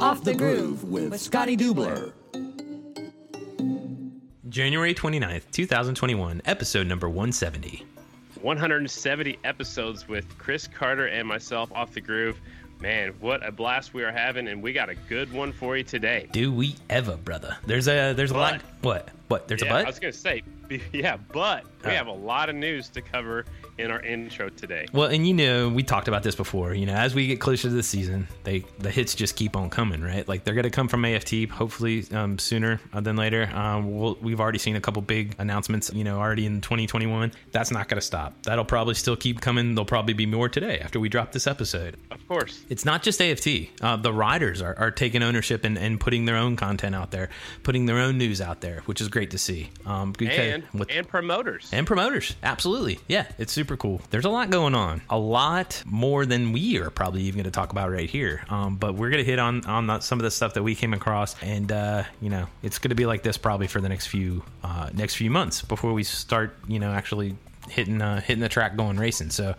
Off the Groove with Scotty Dubler. January 29th, 2021, episode number 170. 170 episodes with Chris Carter and myself off the groove. Man, what a blast we are having, and we got a good one for you today. Do we ever, brother? There's a there's a lot. What? What? There's yeah, a butt. I was gonna say, yeah, but we have a lot of news to cover in our intro today. Well, and you know, we talked about this before. You know, as we get closer to the season, they the hits just keep on coming, right? Like they're gonna come from AFT, hopefully um, sooner uh, than later. Um, we'll, we've already seen a couple big announcements, you know, already in 2021. That's not gonna stop. That'll probably still keep coming. There'll probably be more today after we drop this episode. Of course, It's not just AFT. Uh, the riders are, are taking ownership and, and putting their own content out there, putting their own news out there, which is great to see. Um, because- and with- and promoters. and promoters absolutely. Yeah it's super cool. There's a lot going on. A lot more than we are probably even going to talk about right here. Um, but we're going to hit on on the, some of the stuff that we came across and uh, you know it's going to be like this probably for the next few uh, next few months before we start you know actually hitting uh, hitting the track going racing. So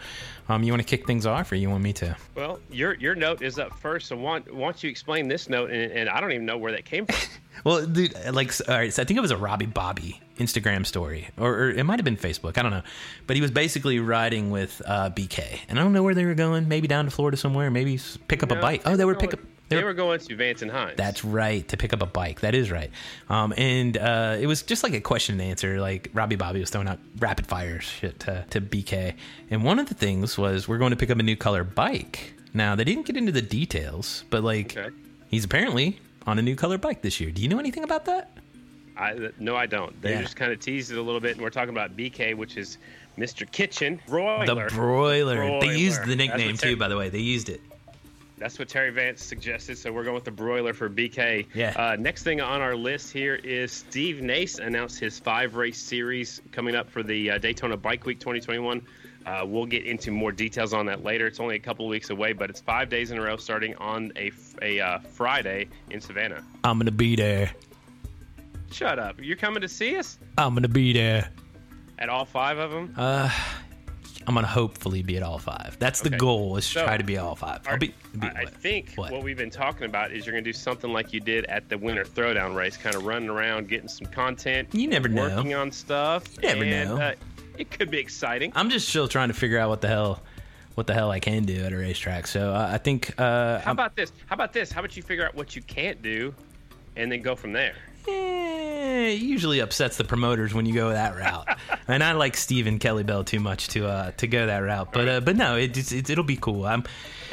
um, you want to kick things off or you want me to well, your your note is up first, so why, why don't you explain this note? And, and I don't even know where that came from. Well, dude, like, all right, so I think it was a Robbie Bobby Instagram story, or, or it might have been Facebook. I don't know, but he was basically riding with uh, BK, and I don't know where they were going. Maybe down to Florida somewhere. Maybe pick up a No, bike. Oh, they were pick up. They They were, were going to Vance and Hines. that's right to pick up a bike. That is right. Um, and uh, it was just like a question and answer. Like Robbie Bobby was throwing out rapid fire shit to, to BK, and one of the things was we're going to pick up a new color bike. Now they didn't get into the details, but like Okay. he's apparently on a new color bike this year. Do you know anything about that? I, no, I don't. They Yeah. just kind of teased it a little bit, and we're talking about BK, which is Mr. Kitchen Broiler. The broiler. They used the nickname too, by the way. They used it. That's what Terry Vance suggested, so we're going with the broiler for BK. Yeah. Uh, next thing on our list here is Steve Nace announced his five race series coming up for the uh, Daytona Bike Week 2021. Uh, we'll get into more details on that later. It's only a couple of weeks away, but it's five days in a row starting on a, uh, Friday in Savannah. I'm gonna be there. Shut up. You're coming to see us I'm gonna be there. at all five of them? I'm gonna hopefully be at all five. That's the Okay. goal is to So, try to be all five. I'll be. be I, I think What? what? we've been talking about is you're going to do something like you did at the Winter Throwdown race, kind of running around, getting some content. You never know. Working on stuff. You never and, know. Uh, it could be exciting. I'm just still trying to figure out what the hell, what the hell I can do at a racetrack. So uh, I think. Uh, How about this? How about this? How about you figure out what you can't do, and then go from there? Eh, it usually upsets the promoters when you go that route, and I like Stephen Kelly Bell too much to uh, to go that route. But uh, but no, it, it's it, it'll be cool. I'm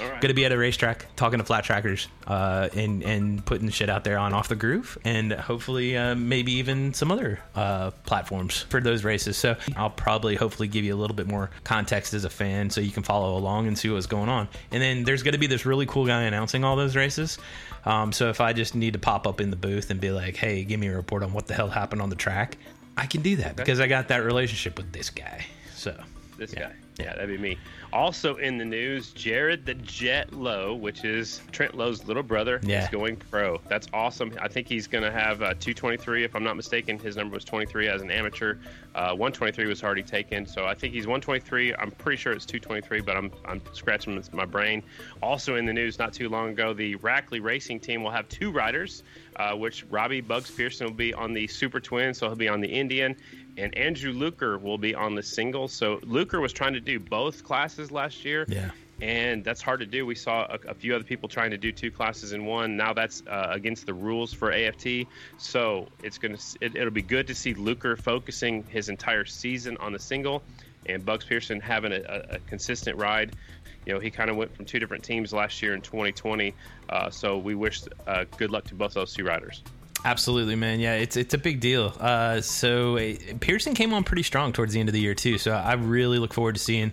Right. gonna be at a racetrack talking to flat trackers uh, and and putting shit out there on off the groove, and hopefully uh, maybe even some other uh, platforms for those races. So I'll probably hopefully give you a little bit more context as a fan, so you can follow along and see what's going on. And then there's gonna be this really cool guy announcing all those races. Um, so if I just need to pop up in the booth and be like, "Hey, give me a report on what the hell happened on the track," I can do that because I got that relationship with this guy. So This Yeah. guy. Yeah, that'd be me. Also in the news, Jared the Jet Lowe, which is Trent Lowe's little brother, Yeah. is going pro. That's awesome. I think he's going to have uh, 223, if I'm not mistaken. His number was 23 as an amateur. Uh, 123 was already taken, so I think he's 123. I'm pretty sure it's 223, but I'm I'm scratching my brain. Also in the news, not too long ago, the Rackley Racing Team will have two riders, uh, which Robbie Bugs Pearson will be on the Super Twin, so he'll be on the Indian, and Andrew Luker will be on the single. So Luker was trying to do both classes last year. Yeah. And that's hard to do. We saw a, a few other people trying to do two classes in one. Now that's uh, against the rules for AFT. So it's gonna it, it'll be good to see Luker focusing his entire season on the single, and Bugs Pearson having a, a, a consistent ride. You know, he kind of went from two different teams last year in 2020. Uh, so we wish uh, good luck to both those two riders. Absolutely, man. Yeah, it's it's a big deal. Uh, so uh, Pearson came on pretty strong towards the end of the year too. So I really look forward to seeing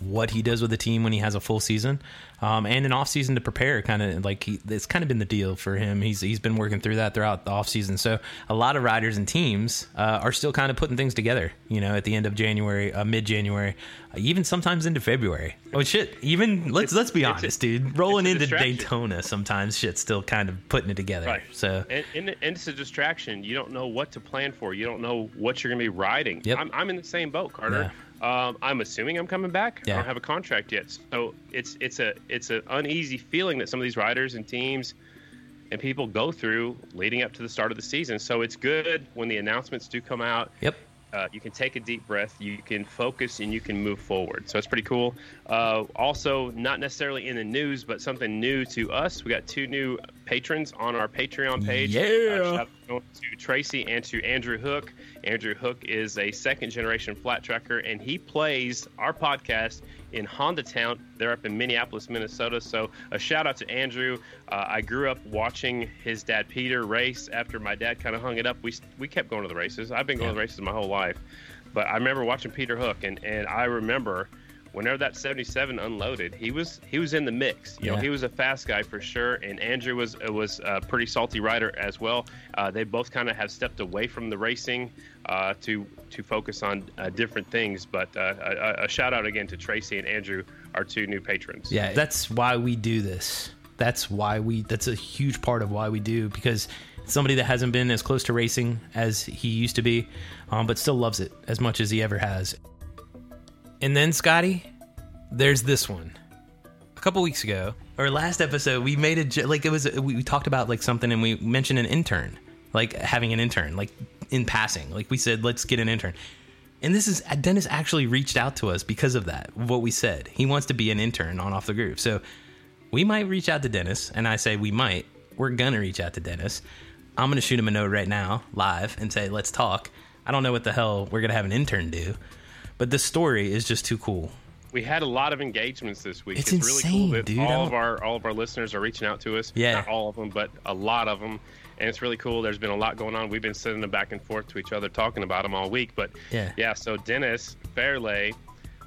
what he does with the team when he has a full season um, and an off season to prepare. Kind of like he, it's kind of been the deal for him. He's he's been working through that throughout the off season. So a lot of riders and teams uh, are still kind of putting things together. You know, at the end of January, uh, mid January, uh, even sometimes into February. Oh shit! Even let's let's be It's a- honest, dude. Rolling into. Daytona, sometimes shit's still kind of putting it together. Right. So and, and, and it's a distraction. You don't know what to plan for. You don't know what you're going to be riding. Yep. I'm, I'm in the same boat, Carter. Um, I'm assuming I'm coming back. Yeah. I don't have a contract yet, so it's it's a it's an uneasy feeling that some of these riders and teams and people go through leading up to the start of the season. So it's good when the announcements do come out. Yep. Uh, you can take a deep breath, you can focus, and you can move forward. So it's pretty cool. Uh, also, not necessarily in the news, but something new to us. We got two new patrons on our Patreon page. Uh, Yeah. shout out to Tracy and to Andrew Hook. Andrew Hook is a second generation flat tracker, and he plays our podcast in Honda Town. They're up in Minneapolis, Minnesota. So a shout out to Andrew. Uh, I grew up watching his dad Peter race. After my dad kind of hung it up, we we kept going to the races. I've been going to the races my whole life, but I remember watching Peter Hook, and and I remember. Whenever that 77 unloaded, he was he was in the mix. You know, he was a fast guy for sure, and Andrew was was a pretty salty rider as well. Uh, they both kind of have stepped away from the racing uh, to to focus on uh, different things. But uh, a, a shout out again to Tracy and Andrew, our two new patrons. Yeah, that's why we do this. That's why we. That's a huge part of why we do because somebody that hasn't been as close to racing as he used to be, um, but still loves it as much as he ever has. And then Scotty, there's this one. A couple weeks ago, or last episode, we made a like it was we we talked about like something and we mentioned an intern, like having an intern, like in passing. Like we said, let's get an intern. And this is Dennis actually reached out to us because of that. What we said, he wants to be an intern on Off the Groove. So we might reach out to Dennis, and I say we might. We're gonna reach out to Dennis. I'm gonna shoot him a note right now, live, and say let's talk. I don't know what the hell we're gonna have an intern do, but the story is just too cool. we had a lot of engagements this week. It's really insane, cool that dude. All of our all of our listeners are reaching out to us. Yeah. not all of them, but a lot of them, and it's really cool. There's been a lot going on. We've been sending them back and forth to each other, talking about them all week. But Yeah. yeah. So Dennis Fairley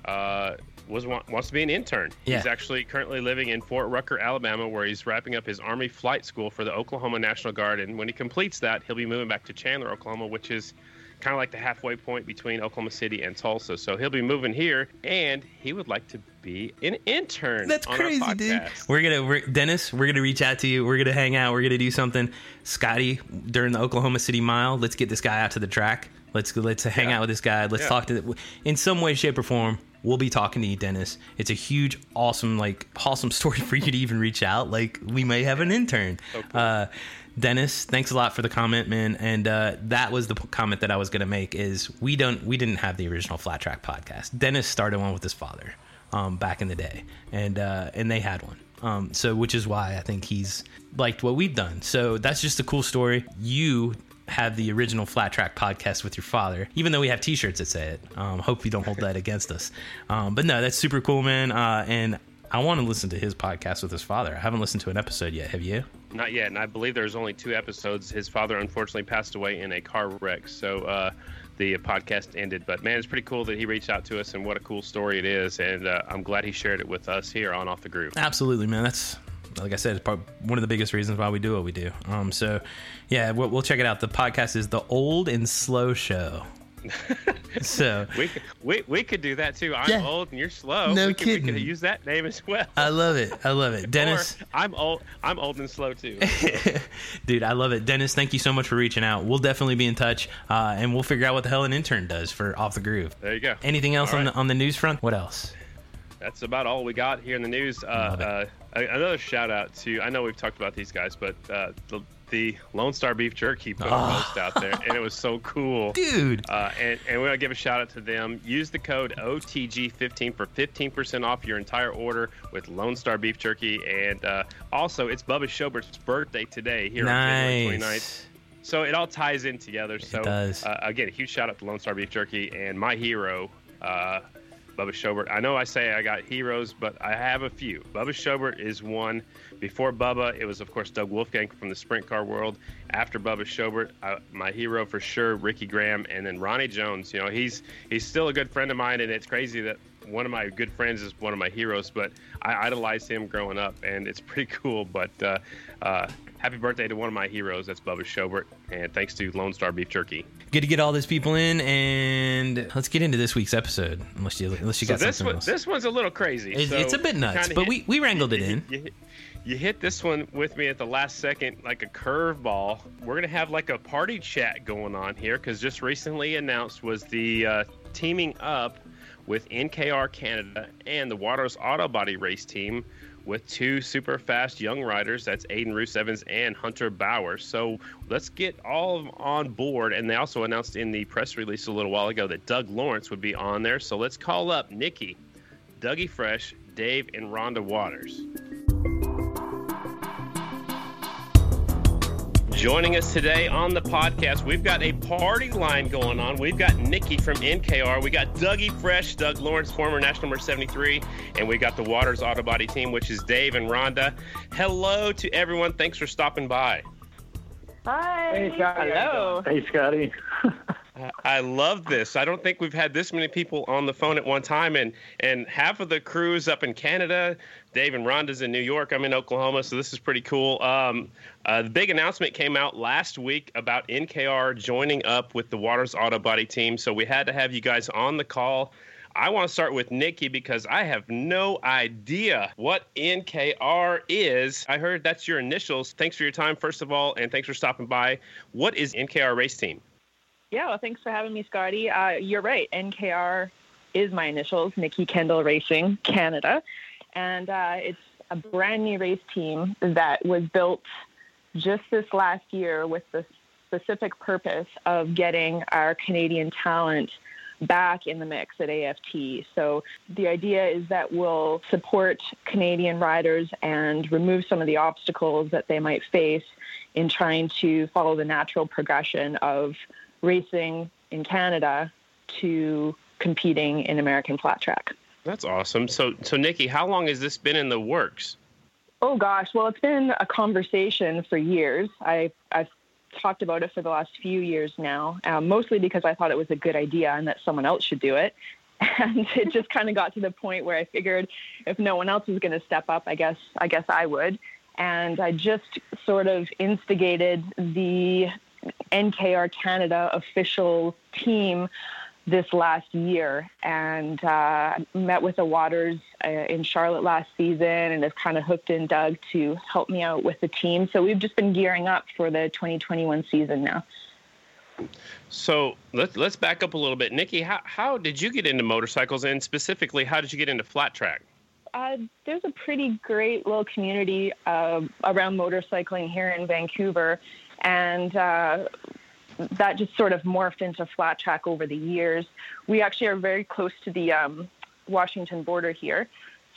uh, was wa- wants to be an intern. He's actually currently living in Fort Rucker, Alabama, where he's wrapping up his Army flight school for the Oklahoma National Guard. And when he completes that, he'll be moving back to Chandler, Oklahoma, which is kind of like the halfway point between Oklahoma City and Tulsa. So he'll be moving here, and he would like to be an intern. That's on our crazy, dude. We're gonna, we're, Dennis. We're gonna reach out to you. We're gonna hang out. We're gonna do something. Scotty, during the Oklahoma City Mile, let's get this guy out to the track. Let's let's hang Yeah. out with this guy. Let's Yeah. talk to. In some way, shape, or form, we'll be talking to you, Dennis. It's a huge, awesome, like awesome story for you to even reach out. Like we may have an intern. uh, Dennis, thanks a lot for the comment, man. And uh, that was the p- comment that I was gonna make. Is we don't we didn't have the original Flat Track podcast. Dennis started one with his father um, back in the day, and uh, and they had one. Um, so which is why I think he's liked what we've done. So that's just a cool story. You have the original Flat Track podcast with your father, even though we have T-shirts that say it. Um, hope you don't hold that against us. Um, but no, that's super cool, man. Uh, and I want to listen to his podcast with his father. I haven't listened to an episode yet. Have you? Not yet, and I believe there's only two episodes. His father unfortunately passed away in a car wreck, so uh, the podcast ended. But man, it's pretty cool that he reached out to us, and what a cool story it is. And uh, I'm glad he shared it with us here on Off the Groove. Absolutely, man. That's like I said, it's part, one of the biggest reasons why we do what we do. Um, so yeah, we'll, we'll check it out. The podcast is the Old and Slow Show. so We could, we, we could do that too. I'm Yeah. old and you're slow. No we could, We kidding. could use that name as well. I love it. I love it, Dennis. Or I'm old. I'm old and slow too. Dude, I love it. Dennis, thank you so much for reaching out. We'll definitely be in touch, uh, and we'll figure out what the hell an intern does for Off the Groove. There you go. Anything else on the on the news front? What else? That's about all we got here in the news. Uh, uh, another shout out to I know we've talked about these guys, but uh, the, the Lone Star Beef Jerky put Ah. a post out there, and it was so cool. Dude, Uh, and, and we want to give a shout out to them. Use the code OTG15 for 15% off your entire order with Lone Star Beef Jerky. And uh, also, it's Bubba Shobert's birthday today here on January 29th. nice. So it all ties in together. So does. Uh, again, a huge shout out to Lone Star Beef Jerky and my hero, uh, Bubba Shobert. I know I say I got heroes, but I have a few. Bubba Shobert is one. Before Bubba, it was of course Doug Wolfgang from the sprint car world. After Bubba Shobert, uh, my hero for sure, Ricky Graham, and then Ronnie Jones. You know, he's he's still a good friend of mine, and it's crazy that one of my good friends is one of my heroes. But I idolized him growing up, and it's pretty cool. But uh, uh, happy birthday to one of my heroes. That's Bubba Shobert, and thanks to Lone Star Beef Jerky. Good to get all these people in, and let's get into this week's episode. Unless you unless you So got this something one, else. this one's a little crazy. It's- So it's a bit nuts, but hit- we- we wrangled it you- in. You, hit- you hit this one with me at the last second, like a curveball. We're gonna have like a party chat going on here because just recently announced was the uh, teaming up with NKR Canada and the Waters Auto Body Race Team with two super fast young riders. That's Aiden Roos Evans and Hunter Bauer. So let's get all of them on board. And they also announced in the press release a little while ago that Doug Lawrence would be on there. So let's call up Nikki, Dougie Fresh, Dave, and Rhonda Waters. Joining us today on the podcast, we've got a party line going on. We've got Nikki from NKR. We got Dougie Fresh, Doug Lawrence, former national number 73. And we got the Waters Auto Body team, which is Dave and Rhonda. Hello to everyone. Thanks for stopping by. Hi. Hey, Scotty. Hello. Hey, Scotty. I love this. I don't think we've had this many people on the phone at one time, and and half of the crew is up in Canada. Dave and Rhonda's in New York. I'm in Oklahoma, so this is pretty cool. Um, uh, the big announcement came out last week about NKR joining up with the Waters Auto Body team, so we had to have you guys on the call. I want to start with Nikki because I have no idea what NKR is. I heard that's your initials. Thanks for your time, first of all, and thanks for stopping by. What is NKR Race Team? Yeah, well, thanks for having me, Scotty. Uh, you're right. NKR is my initials, Nikki Kendall Racing Canada. And uh, it's a brand new race team that was built just this last year with the specific purpose of getting our Canadian talent back in the mix at AFT. So the idea is that we'll support Canadian riders and remove some of the obstacles that they might face in trying to follow the natural progression of racing in Canada to competing in American flat track. That's awesome. So, so Nikki, how long has this been in the works? Oh gosh, well, it's been a conversation for years. I, I've talked about it for the last few years now, um, mostly because I thought it was a good idea and that someone else should do it. And it just kind of got to the point where I figured if no one else was going to step up, I guess I guess I would. And I just sort of instigated the NKR Canada official team this last year and uh, met with the Waters uh, in Charlotte last season and have kind of hooked in Doug to help me out with the team. So we've just been gearing up for the 2021 season now. So let's let's back up a little bit, Nikki. How how did you get into motorcycles, and specifically, how did you get into flat track? Uh, there's a pretty great little community uh, around motorcycling here in Vancouver, and uh, that just sort of morphed into flat track over the years. We actually are very close to the um, Washington border here.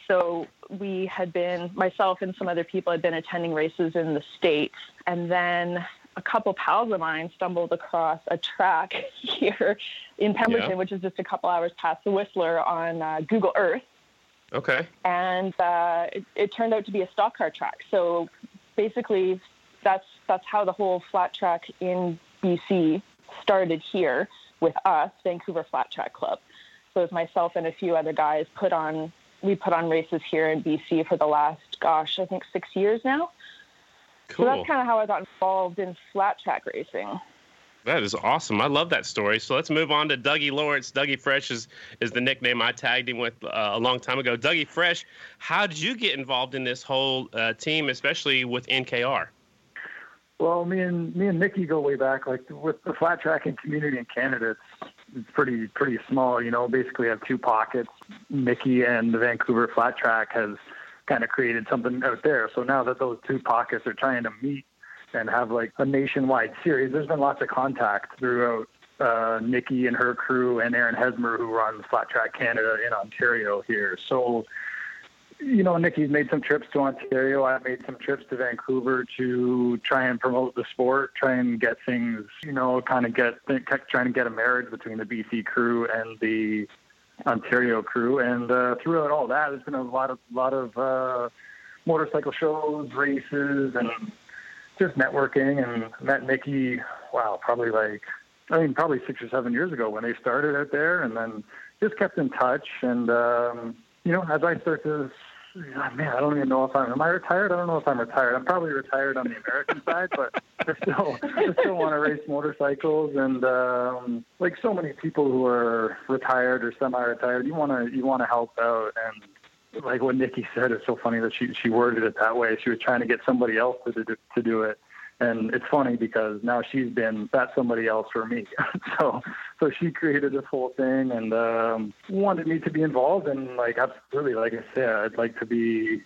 So we had been, myself and some other people had been attending races in the States. And then a couple pals of mine stumbled across a track here in Pemberton, yeah. which is just a couple hours past the Whistler on uh, Google Earth. Okay. And uh, it, it turned out to be a stock car track. So basically, that's that's how the whole flat track in BC started here with us, Vancouver Flat Track Club. So it was myself and a few other guys put on we put on races here in BC for the last gosh, I think six years now. Cool. So that's kind of how I got involved in flat track racing. That is awesome. I love that story. So let's move on to Dougie Lawrence. Dougie Fresh is, is the nickname I tagged him with uh, a long time ago. Dougie Fresh, how did you get involved in this whole uh, team, especially with NKR? Well, me and me and Nikki go way back. Like with the flat tracking community in Canada, it's pretty pretty small. You know, basically have two pockets. Nikki and the Vancouver Flat Track has kind of created something out there. So now that those two pockets are trying to meet and have like a nationwide series, there's been lots of contact throughout uh, Nikki and her crew and Aaron Hesmer, who runs Flat Track Canada in Ontario here. So you know, Nikki's made some trips to Ontario. I've made some trips to Vancouver to try and promote the sport, try and get things, you know, kind of get trying to get a marriage between the BC crew and the Ontario crew. And uh, throughout all that, there's been a lot of lot of uh, motorcycle shows, races, and just networking. And met Nikki, wow, probably like I mean, probably six or seven years ago when they started out there, and then just kept in touch. And um, you know, as I start to man, I don't even know if I'm. Am I retired? I don't know if I'm retired. I'm probably retired on the American side, but I still, I still want to race motorcycles. And um, like so many people who are retired or semi-retired, you want to, you want to help out. And like what Nikki said, it's so funny that she she worded it that way. She was trying to get somebody else to to do it. And it's funny because now she's been that somebody else for me. so so she created this whole thing and um, wanted me to be involved. And like absolutely, like I said, I'd like to be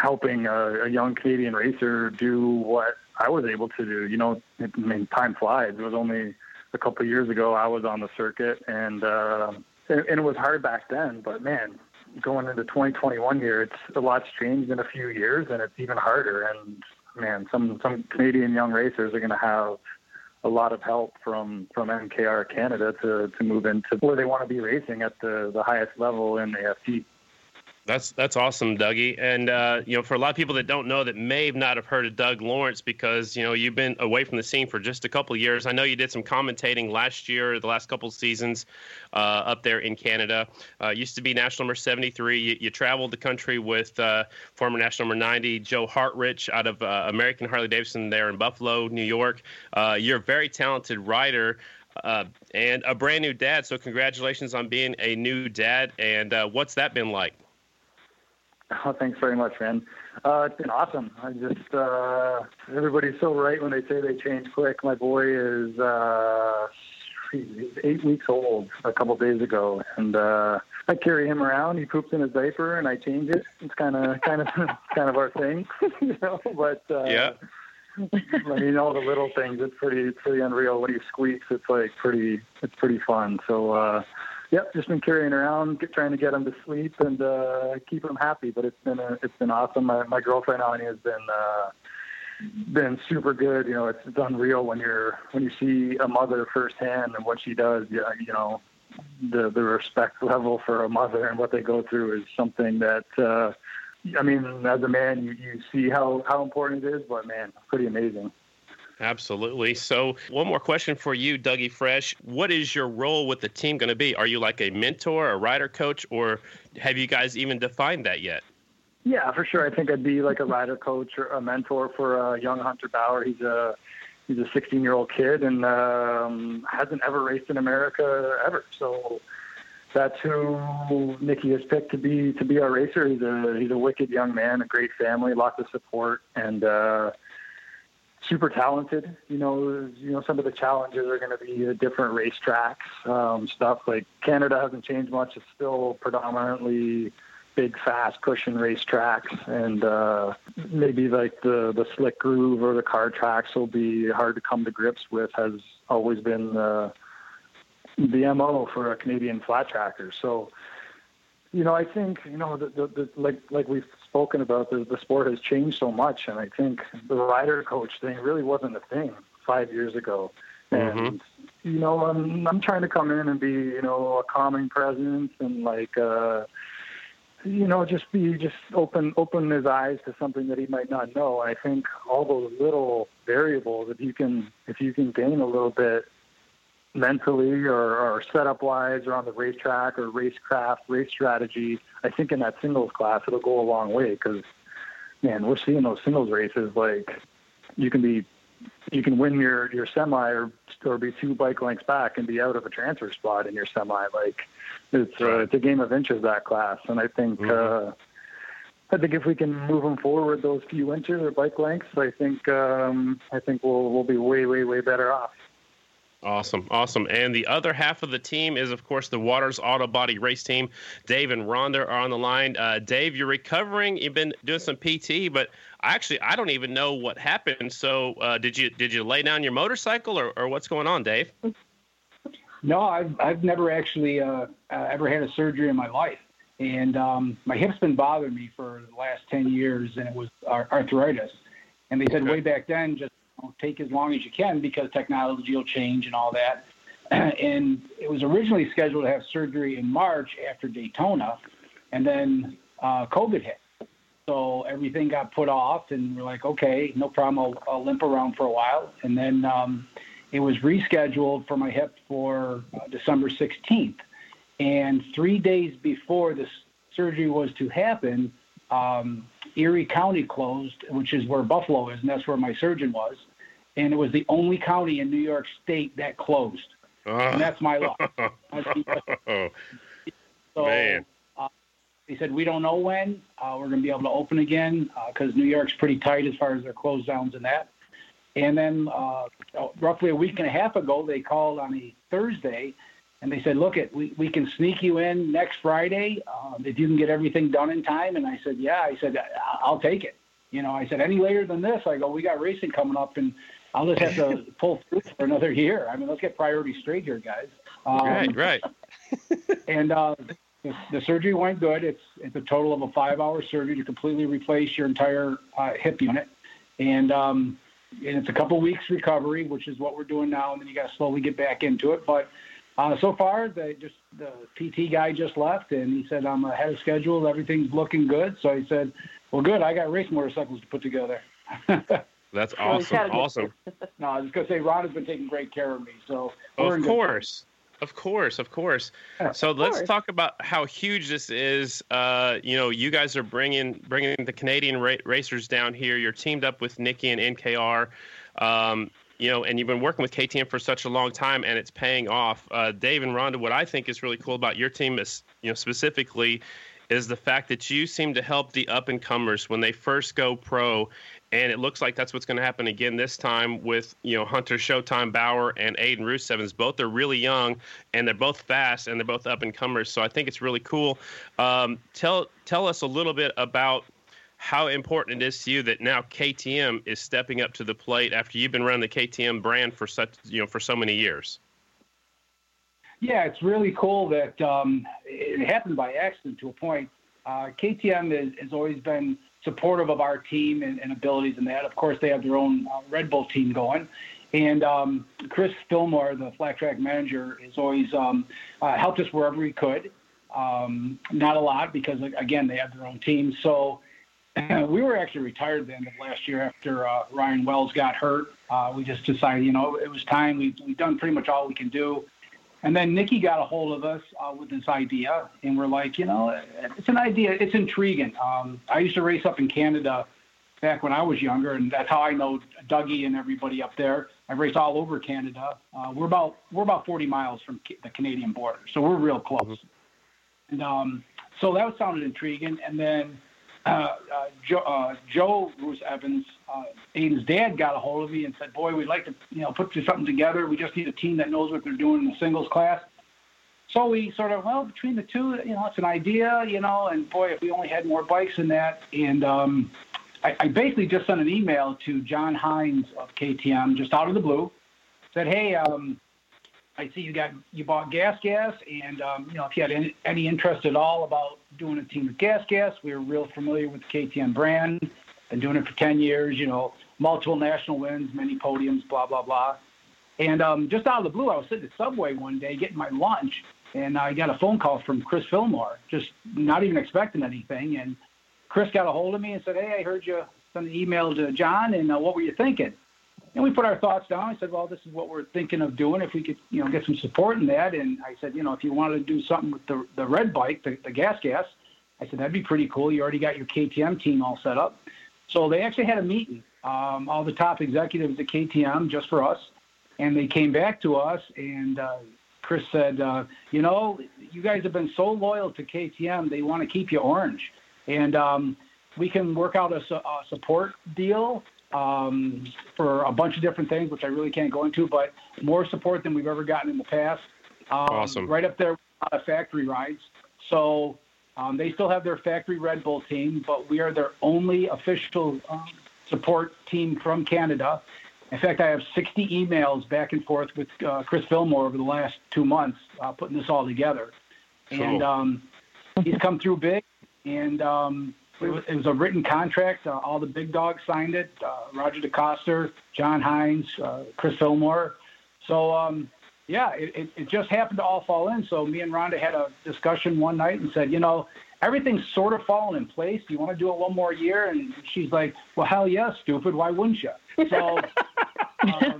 helping a, a young Canadian racer do what I was able to do. You know, I mean, time flies. It was only a couple of years ago I was on the circuit, and uh, and, it was hard back then. But man, going into 2021 here, it's a lot's changed in a few years, and it's even harder. And man, some some Canadian young racers are going to have a lot of help from from NKR Canada to to move into where they want to be racing at the the highest level in AFT. That's that's awesome, Dougie. And uh, you know, for a lot of people that don't know, that may not have heard of Doug Lawrence because you know you've been away from the scene for just a couple years. I know you did some commentating last year, the last couple seasons uh, up there in Canada. Uh, used to be national number 73. You, you traveled the country with uh, former national number 90 Joe Hartrich out of uh, American Harley Davidson there in Buffalo, New York. Uh, you're a very talented rider. Uh, and a brand new dad. So, congratulations on being a new dad. And uh, what's that been like? Oh, thanks very much, man. Uh, it's been awesome. I just uh, everybody's so right when they say they change quick. My boy is uh, he's eight weeks old a couple days ago, and uh, I carry him around. He poops in his diaper, and I change it. It's kind of kind of kind of our thing, you know. But uh, yeah. I mean, all the little things. It's pretty, it's pretty unreal. When he squeaks, it's like pretty, it's pretty fun. So, uh, Yep, just been carrying around, get, trying to get him to sleep and uh, keep him happy. But it's been a, it's been awesome. My, my girlfriend Anya has been uh, been super good. You know, it's, it's unreal when you're when you see a mother firsthand and what she does. Yeah, you know, the the respect level for a mother and what they go through is something that. Uh, I mean, as a man, you, you see how, how important it is, but man, pretty amazing. Absolutely. So, one more question for you, Dougie Fresh. What is your role with the team going to be? Are you like a mentor, a rider coach, or have you guys even defined that yet? Yeah, for sure. I think I'd be like a rider coach or a mentor for uh, young Hunter Bauer. He's a he's a 16 year old kid and um, hasn't ever raced in America ever. So that's who Nikki has picked to be to be our racer. He's a he's a wicked young man, a great family, lots of support, and uh, super talented. You know, you know some of the challenges are going to be different racetracks um, stuff. Like Canada hasn't changed much; it's still predominantly big, fast, pushing racetracks, and uh, maybe like the the slick groove or the car tracks will be hard to come to grips with. Has always been the the mo for a Canadian flat tracker. So you know, I think you know, the, the, the, like like we've spoken about, the, the sport has changed so much, and I think the rider coach thing really wasn't a thing five years ago. And mm-hmm. you know, I'm I'm trying to come in and be you know a calming presence and like uh, you know just be just open open his eyes to something that he might not know. I think all those little variables, if you can if you can gain a little bit mentally or, or setup wise or on the racetrack or racecraft, race strategy, I think in that singles class it'll go a long way because, man, we're seeing those singles races like you can be, you can win your your semi or or be two bike lengths back and be out of a transfer spot in your semi. Like it's uh, it's a game of inches that class, and I think. Mm-hmm. uh I think if we can move them forward those few inches or bike lengths, I think um, I think we'll we'll be way way way better off. Awesome, awesome. And the other half of the team is, of course, the Waters Auto Body Race Team. Dave and Rhonda are on the line. Uh, Dave, you're recovering. You've been doing some PT, but actually, I don't even know what happened. So, uh, did you did you lay down your motorcycle, or, or what's going on, Dave? No, I've I've never actually uh, uh ever had a surgery in my life, and um, my hip's been bothering me for the last ten years, and it was arthritis. And they said okay. way back then, just know, take as long as you can because technology will change and all that. and it was originally scheduled to have surgery in March after Daytona, and then uh, COVID hit. So everything got put off, and we're like, okay, no problem. I'll, I'll limp around for a while. And then um, it was rescheduled for my hip for uh, December 16th. And three days before this surgery was to happen, um, Erie County closed, which is where Buffalo is, and that's where my surgeon was and it was the only county in New York State that closed. Uh, and that's my luck. so, Man. Uh, they said, we don't know when uh, we're going to be able to open again because uh, New York's pretty tight as far as their close downs and that. And then uh, roughly a week and a half ago, they called on a Thursday, and they said, "Look, it we, we can sneak you in next Friday um, if you can get everything done in time." And I said, "Yeah." I said, "I'll take it." You know, I said, "Any later than this, I go, we got racing coming up, and I'll just have to pull through for another year. I mean, let's get priorities straight here, guys." Um, right, right. and uh, the, the, surgery went good. It's it's a total of a five-hour surgery to completely replace your entire uh, hip unit, and um, and it's a couple weeks recovery, which is what we're doing now, and then you got to slowly get back into it. But uh, so far, the just the PT guy just left, and he said I'm ahead of schedule. Everything's looking good. So he said, "Well, good. I got race motorcycles to put together." That's awesome. awesome. no, I was gonna say Ron has been taking great care of me. So of course. Of course, of course. Yeah, so of let's course. talk about how huge this is. Uh, you know, you guys are bringing bringing the Canadian ra- racers down here. You're teamed up with Nikki and NKR. Um, you know, and you've been working with KTM for such a long time, and it's paying off. Uh, Dave and Rhonda, what I think is really cool about your team is, you know, specifically, is the fact that you seem to help the up and comers when they first go pro and it looks like that's what's going to happen again this time with you know Hunter Showtime Bauer and Aiden Roos Evans. Both are really young and they're both fast and they're both up and comers. So I think it's really cool. Um, tell tell us a little bit about how important it is to you that now KTM is stepping up to the plate after you've been running the KTM brand for such you know for so many years. Yeah, it's really cool that um, it happened by accident to a point. Uh, KTM has always been supportive of our team and, and abilities in that. Of course, they have their own uh, Red Bull team going. And um, Chris Fillmore, the flat track manager, has always um, uh, helped us wherever he could. Um, not a lot because, again, they have their own team. So uh, we were actually retired the end of last year after uh, Ryan Wells got hurt. Uh, we just decided, you know, it was time. We, we've done pretty much all we can do. And then Nikki got a hold of us uh, with this idea, and we're like, you know, it's an idea. It's intriguing. Um, I used to race up in Canada back when I was younger, and that's how I know Dougie and everybody up there. I raced all over Canada. Uh, we're about we're about 40 miles from the Canadian border, so we're real close. Mm-hmm. And um, so that sounded intriguing. And then uh, uh, Joe, uh, Joe Roos Evans, uh, Aiden's dad, got a hold of me and said, "Boy, we'd like to, you know, put something together. We just need a team that knows what they're doing in the singles class." So we sort of, well, between the two, you know, it's an idea, you know, and boy, if we only had more bikes than that, and um, I, I basically just sent an email to John Hinz of KTM, just out of the blue, said, "Hey, um, I see you got you bought Gas Gas, and um, you know if you had any, any interest at all about doing a team with Gas Gas, we were real familiar with the KTM brand. Been doing it for ten years. You know, multiple national wins, many podiums, blah blah blah. And um, just out of the blue, I was sitting at the Subway one day getting my lunch, and I got a phone call from Chris Fillmore, just not even expecting anything. And Chris got a hold of me and said, "Hey, I heard you send an email to John, and uh, what were you thinking?" And we put our thoughts down. I said, well, this is what we're thinking of doing. If we could, you know, get some support in that. And I said, you know, if you wanted to do something with the, the red bike, the, the gas gas, I said, that'd be pretty cool. You already got your KTM team all set up. So they actually had a meeting, um, all the top executives at KTM just for us. And they came back to us and, uh, Chris said, uh, you know, you guys have been so loyal to KTM, they want to keep you orange. And um, we can work out a, a support deal um, for a bunch of different things, which I really can't go into, but more support than we've ever gotten in the past. Um, awesome. Right up there with factory rides. So um, they still have their factory Red Bull team, but we are their only official um, support team from Canada. In fact, I have 60 emails back and forth with uh, Chris Fillmore over the last two months uh, putting this all together. Cool. And um, he's come through big, and um, it was a written contract. Uh, all the big dogs signed it. Uh, Roger DeCoster, John Hinz, uh, Chris Fillmore. So um, yeah, it, it, it just happened to all fall in. So me and Rhonda had a discussion one night and said, you know, everything's sort of fallen in place. Do you want to do it one more year? And she's like, well, hell yeah, stupid. Why wouldn't you? So uh,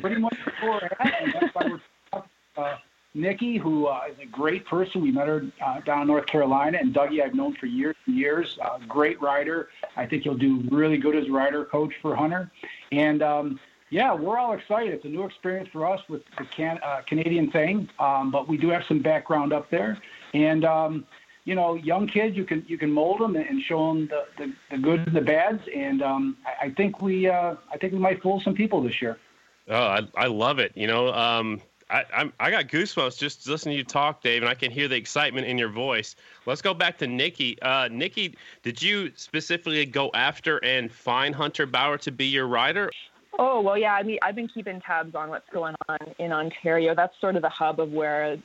pretty much before it happened, that's why we're uh, Nikki, who uh, is a great person. We met her uh, down in North Carolina, and Dougie I've known for years and years. Uh, great rider. I think he'll do really good as rider coach for Hunter. And um, yeah, we're all excited. It's a new experience for us with the can, uh, Canadian thing, um, but we do have some background up there. And um, you know, young kids, you can you can mold them and show them the, the, the good and the bads. And um, I, I think we uh, I think we might fool some people this year. Oh, I, I love it. You know, um, I, I'm, I got goosebumps just listening to you talk, Dave, and I can hear the excitement in your voice. Let's go back to Nikki. Uh, Nikki, did you specifically go after and find Hunter Bauer to be your rider? Oh well, yeah. I mean, I've been keeping tabs on what's going on in Ontario. That's sort of the hub of where,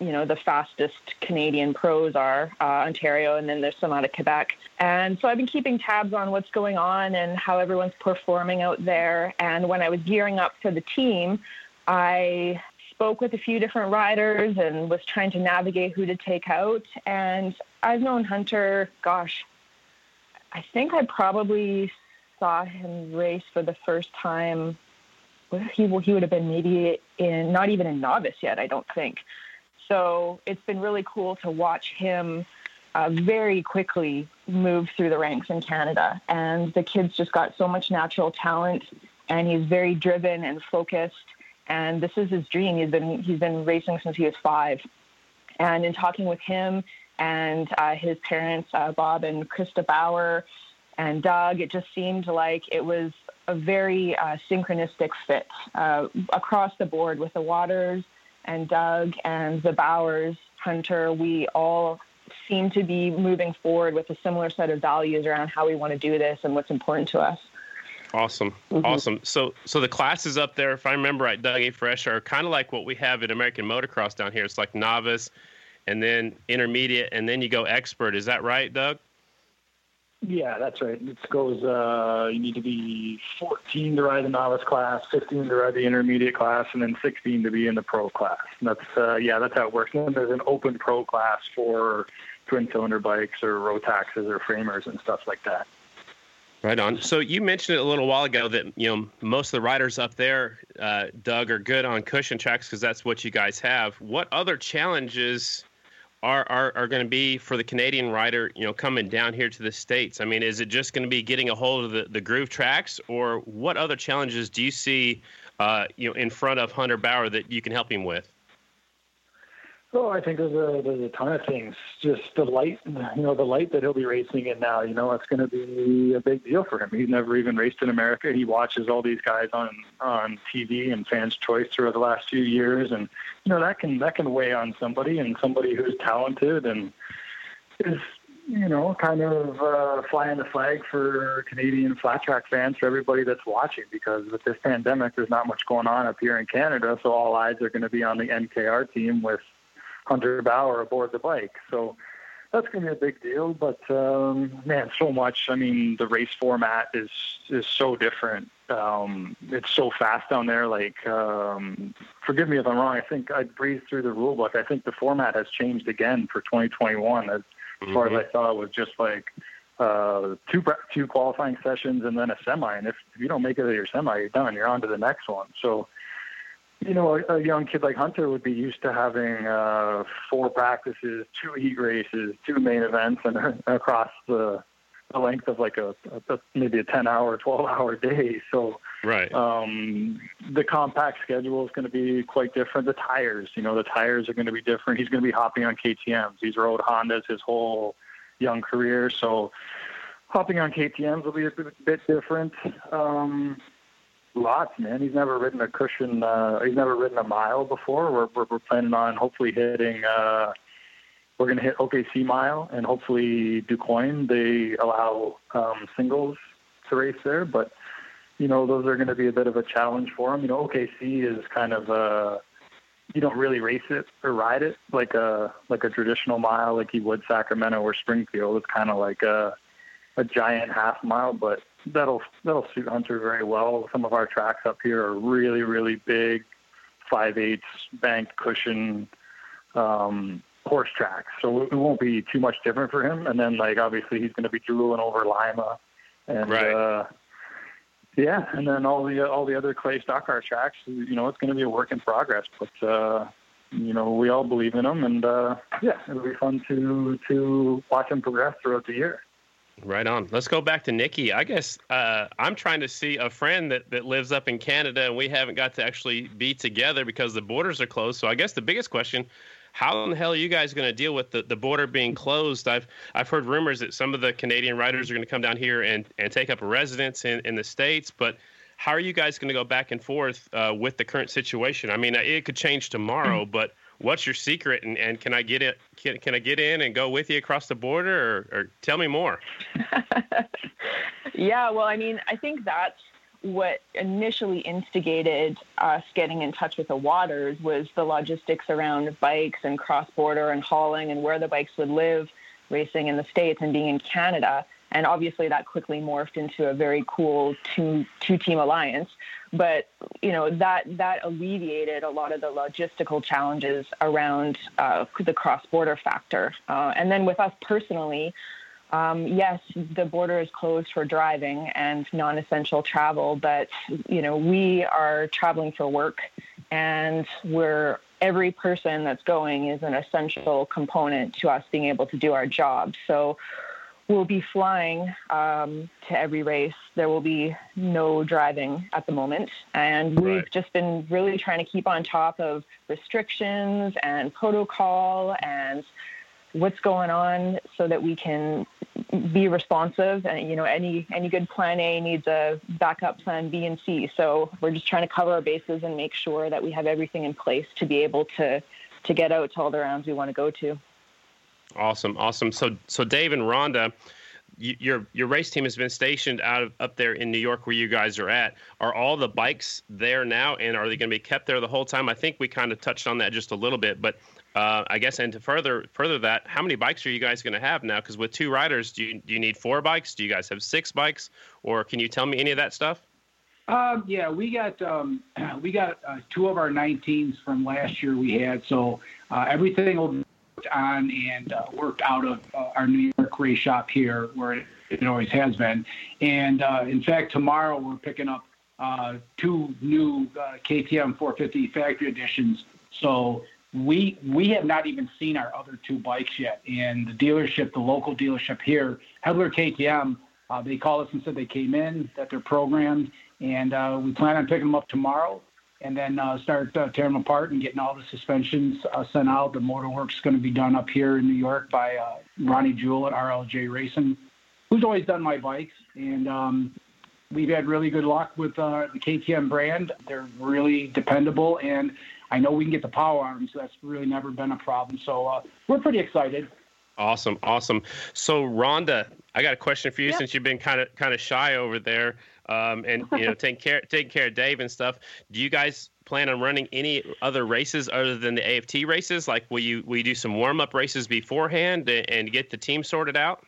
you know, the fastest Canadian pros are, uh, Ontario, and then there's some out of Quebec. And so I've been keeping tabs on what's going on and how everyone's performing out there. And when I was gearing up for the team, I spoke with a few different riders and was trying to navigate who to take out. And I've known Hunter, gosh, I think I probably saw him race for the first time. He he would have been maybe in not even a novice yet, I don't think. So it's been really cool to watch him uh, very quickly move through the ranks in Canada. And the kid's just got so much natural talent, and he's very driven and focused. And this is his dream. He's been he's been racing since he was five. And in talking with him and uh, his parents, uh, Bob and Krista Bauer, and Doug, it just seemed like it was a very uh, synchronistic fit uh, across the board with the Waters and Doug and the Bauers, Hunter. We all seem to be moving forward with a similar set of values around how we want to do this and what's important to us. Awesome, mm-hmm. awesome. So, so the classes up there, if I remember right, Doug A. Fresh are kind of like what we have in American Motocross down here. It's like novice, and then intermediate, and then you go expert. Is that right, Doug? Yeah, that's right. It goes. Uh, you need to be 14 to ride the novice class, 15 to ride the intermediate class, and then 16 to be in the pro class. And that's uh, yeah, that's how it works. And then there's an open pro class for twin cylinder bikes or Rotaxes or framers and stuff like that. Right on. So you mentioned it a little while ago that you know most of the riders up there, uh, Doug, are good on cushion tracks because that's what you guys have. What other challenges are, are, are going to be for the Canadian rider, you know, coming down here to the States? I mean, is it just going to be getting a hold of the, the groove tracks or what other challenges do you see, uh, you know, in front of Hunter Bauer that you can help him with? Oh, I think there's a there's a ton of things. Just the light, you know, the light that he'll be racing in now. You know, it's going to be a big deal for him. He's never even raced in America. He watches all these guys on on TV and Fans Choice throughout the last few years, and you know that can that can weigh on somebody and somebody who's talented and is you know kind of uh, flying the flag for Canadian flat track fans for everybody that's watching because with this pandemic, there's not much going on up here in Canada, so all eyes are going to be on the NKR team with Hunter Bauer aboard the bike. So that's going to be a big deal. But um, man, so much. I mean, the race format is is so different. Um, it's so fast down there. Like, um, forgive me if I'm wrong. I think I breezed through the rule book. I think the format has changed again for 2021. As mm-hmm. far as I saw, it was just like uh, two two qualifying sessions and then a semi. And if, if you don't make it to your semi, you're done. You're on to the next one. So you know, a, a young kid like Hunter would be used to having uh, four practices, two heat races, two main events, and across the, the length of like a, a maybe a ten hour, twelve hour day. So, right. Um, the compact schedule is going to be quite different. The tires, you know, the tires are going to be different. He's going to be hopping on KTM's. He's rode Hondas his whole young career, so hopping on KTM's will be a bit, bit different. Um, Lots, man. He's never ridden a cushion. Uh, he's never ridden a mile before. We're we're, we're planning on hopefully hitting. Uh, we're going to hit OKC mile and hopefully Du They allow um, singles to race there, but you know those are going to be a bit of a challenge for him. You know, OKC is kind of uh, you don't really race it or ride it like a like a traditional mile like you would Sacramento or Springfield. It's kind of like a a giant half mile, but that'll that'll suit Hunter very well. Some of our tracks up here are really really big, five eighths banked cushion um, horse tracks, so it won't be too much different for him. And then like obviously he's going to be drooling over Lima, and right. uh, yeah, and then all the all the other clay stock car tracks. You know, it's going to be a work in progress, but. uh you know, we all believe in him, and uh, yeah, it'll be fun to to watch him progress throughout the year. Right on. Let's go back to Nikki. I guess uh, I'm trying to see a friend that, that lives up in Canada, and we haven't got to actually be together because the borders are closed. So I guess the biggest question how in the hell are you guys going to deal with the, the border being closed? I've I've heard rumors that some of the Canadian writers are going to come down here and, and take up a residence in, in the states, but how are you guys going to go back and forth uh, with the current situation? I mean, it could change tomorrow, but what's your secret and, and can I get it can, can I get in and go with you across the border or, or tell me more? yeah, well, I mean, I think that's what initially instigated us getting in touch with the waters was the logistics around bikes and cross border and hauling and where the bikes would live racing in the states and being in Canada and obviously that quickly morphed into a very cool two two team alliance but you know that that alleviated a lot of the logistical challenges around uh, the cross border factor uh, and then with us personally um, yes, the border is closed for driving and non-essential travel, but you know we are traveling for work, and we're every person that's going is an essential component to us being able to do our job. So we'll be flying um, to every race. There will be no driving at the moment. And we've right. just been really trying to keep on top of restrictions and protocol and what's going on so that we can be responsive and you know any any good plan a needs a backup plan b and c so we're just trying to cover our bases and make sure that we have everything in place to be able to to get out to all the rounds we want to go to awesome awesome so so dave and rhonda your your race team has been stationed out of up there in New York where you guys are at. Are all the bikes there now, and are they going to be kept there the whole time? I think we kind of touched on that just a little bit, but uh, I guess, and to further further that, how many bikes are you guys going to have now? Because with two riders, do you do you need four bikes? Do you guys have six bikes, or can you tell me any of that stuff? Um, yeah, we got um, we got uh, two of our 19s from last year we had, so uh, everything will on and uh, worked out of uh, our New York race shop here, where it, it always has been. And uh, in fact, tomorrow we're picking up two new KTM 450 factory editions. So we we have not even seen our other two bikes yet. And the dealership, the local dealership here, Hedler KTM, uh, they called us and said they came in, that they're programmed, and uh, we plan on picking them up tomorrow, and then uh, start uh, tearing them apart and getting all the suspensions uh, sent out. The motor work's going to be done up here in New York by uh, Ronnie Jewell at RLJ Racing, who's always done my bikes, and um, we've had really good luck with the KTM brand. They're really dependable and I know we can get the power on them, so that's really never been a problem. So uh, we're pretty excited. Awesome, awesome. So Rhonda, I got a question for you yep. since you've been kind of kind of shy over there, um, and you know taking care taking care of Dave and stuff. Do you guys plan on running any other races other than the AFT races? Like, will you will you do some warm up races beforehand and, and get the team sorted out?